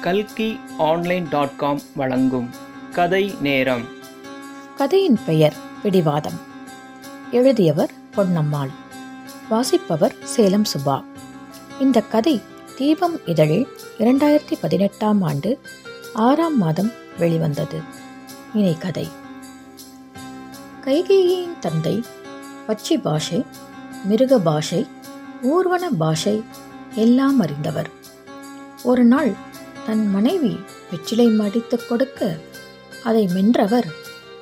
கல்கி online dot com வழங்கும் கதை நேரம். கதையின் பெயர் பிடிவாதம். எழுதியவர் பொன்னம்மாள். வாசிப்பவர் சேலம் சுபா. இந்த கதை தீபம் இதழில் இரண்டாயிரத்தி பதினெட்டாம் ஆண்டு ஆறாம் மாதம் வெளிவந்தது. இணை கதை. கைகேயின் தந்தை பச்சி பாஷை மிருக பாஷை ஊர்வன பாஷை எல்லாம் அறிந்தவர். ஒரு நாள் தன் மனைவி வெற்றிலை மடித்துக் கொடுக்க அதை மென்றவர்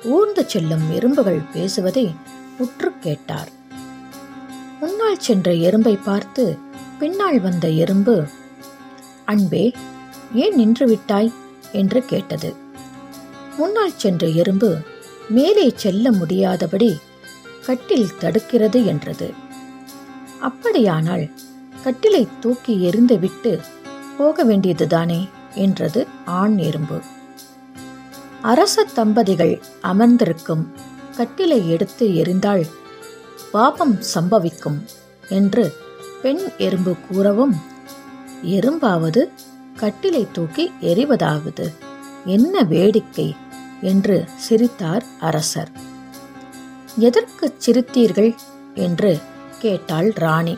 ஊர்ந்து செல்லும் எறும்புகள் பேசுவதை உற்று கேட்டார். முன்னால் சென்ற எறும்பை பார்த்து பின்னால் வந்த எறும்பு அன்பே ஏன் நின்று விட்டாய்? என்று கேட்டது. முன்னால் சென்ற எறும்பு மேலே செல்ல முடியாதபடி கட்டில் தடுக்கிறது என்றது. அப்படியானால் கட்டிலை தூக்கி எறிந்துவிட்டு போக வேண்டியதுதானே? என்றது ஆண் எறும்பு. அரச தம்பதிகள் அமர்ந்திருக்கும் கட்டிலை எடுத்து எறிந்தால் பாபம் சம்பவிக்கும் என்று பெண் எறும்பு கூறவும் எறும்பாவது கட்டிலை தூக்கி எறிவதாவது? என்ன வேடிக்கை? என்று சிரித்தார் அரசர். எதற்குச் சிரித்தீர்கள்? என்று கேட்டாள் ராணி.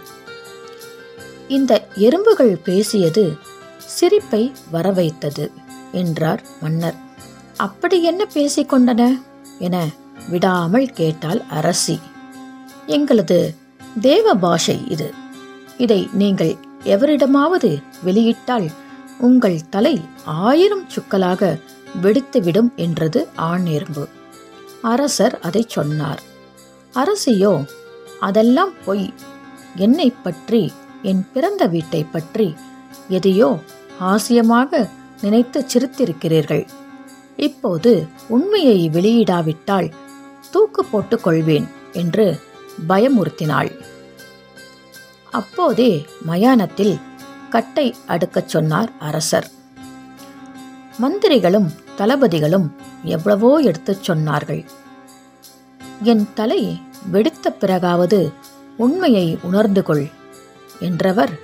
இந்த எறும்புகள் பேசியது சிரிப்பை வரவைத்தது என்றார் மன்னர். அப்படி என்ன பேசிக்கொண்டன? என விடாமல் கேட்டாள் அரசி. எங்களது தேவ பாஷை இது. இதை நீங்கள் எவரிடமாவது வெளியிட்டால் உங்கள் தலை ஆயிரம் சுக்கலாக வெடித்துவிடும் என்றது ஆண் அரசர் அதை சொன்னார். அரசியோ அதெல்லாம் பொய். என்னை பற்றி என் பிறந்த வீட்டை பற்றி எதையோ ஆசியமாக நினைத்து சிரித்திருக்கிறீர்கள். இப்போது உண்மையை வெளியிடாவிட்டால் தூக்கு போட்டுக் கொள்வேன் என்று பயமுறுத்தினாள். அப்போதே மயானத்தில் கட்டை அடுக்கச் சொன்னார் அரசர். மந்திரிகளும் தளபதிகளும் எவ்வளவோ எடுத்துச் சொன்னார்கள். என் தலை வெடித்த பிறகாவது உண்மையை உணர்ந்து கொள் என்றவர்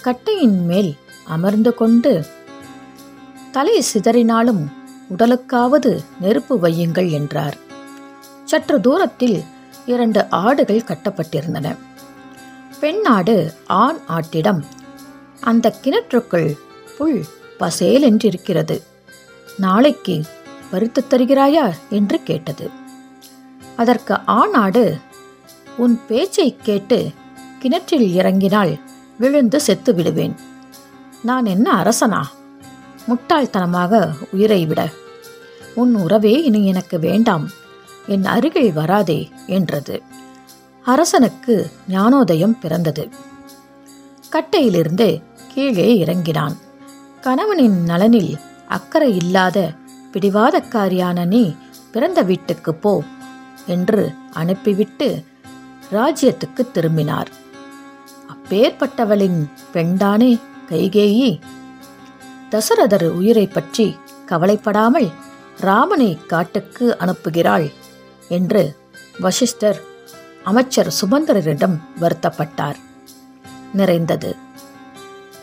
கட்டையின் மேல் அமர்ந்து கொண்டு தலை சிதறினாலும் உடலுக்காவது நெருப்பு வையுங்கள் என்றார். சற்று தூரத்தில் இரண்டு ஆடுகள் கட்டப்பட்டிருந்தன. பெண் ஆடு ஆண் ஆட்டிடம் அந்த கிணற்றுக்குள் புல் பசேலென்றிருக்கிறது நாளைக்கு பறித்து தருகிறாயா? என்று கேட்டது. அதற்கு ஆண் ஆடு உன் பேச்சை கேட்டு கிணற்றில் இறங்கினால் விழுந்து செத்து விடுவேன் நான் என்ன அரசனா? முட்டாள்தனமாக உயிரை விட. உன் உறவே இனி எனக்கு வேண்டாம். என் அருகில் வராதே என்றது. அரசனுக்கு ஞானோதயம் பிறந்தது. கட்டையிலிருந்து கீழே இறங்கினான். கணவனின் நலனில் அக்கறை இல்லாத பிடிவாதக்காரியான நீ பிறந்த வீட்டுக்கு போ என்று அனுப்பிவிட்டு ராஜ்யத்துக்கு திரும்பினார். அப்பேற்பட்டவளின் பெண்தானே கைகேயி. தசரதர் உயிரை பற்றி கவலைப்படாமல் ராமனை காட்டுக்கு அனுப்புகிறாள் என்று வசிஷ்டர் அமைச்சர் சுமந்திரரிடம் வருத்தப்பட்டார். நிறைந்தது.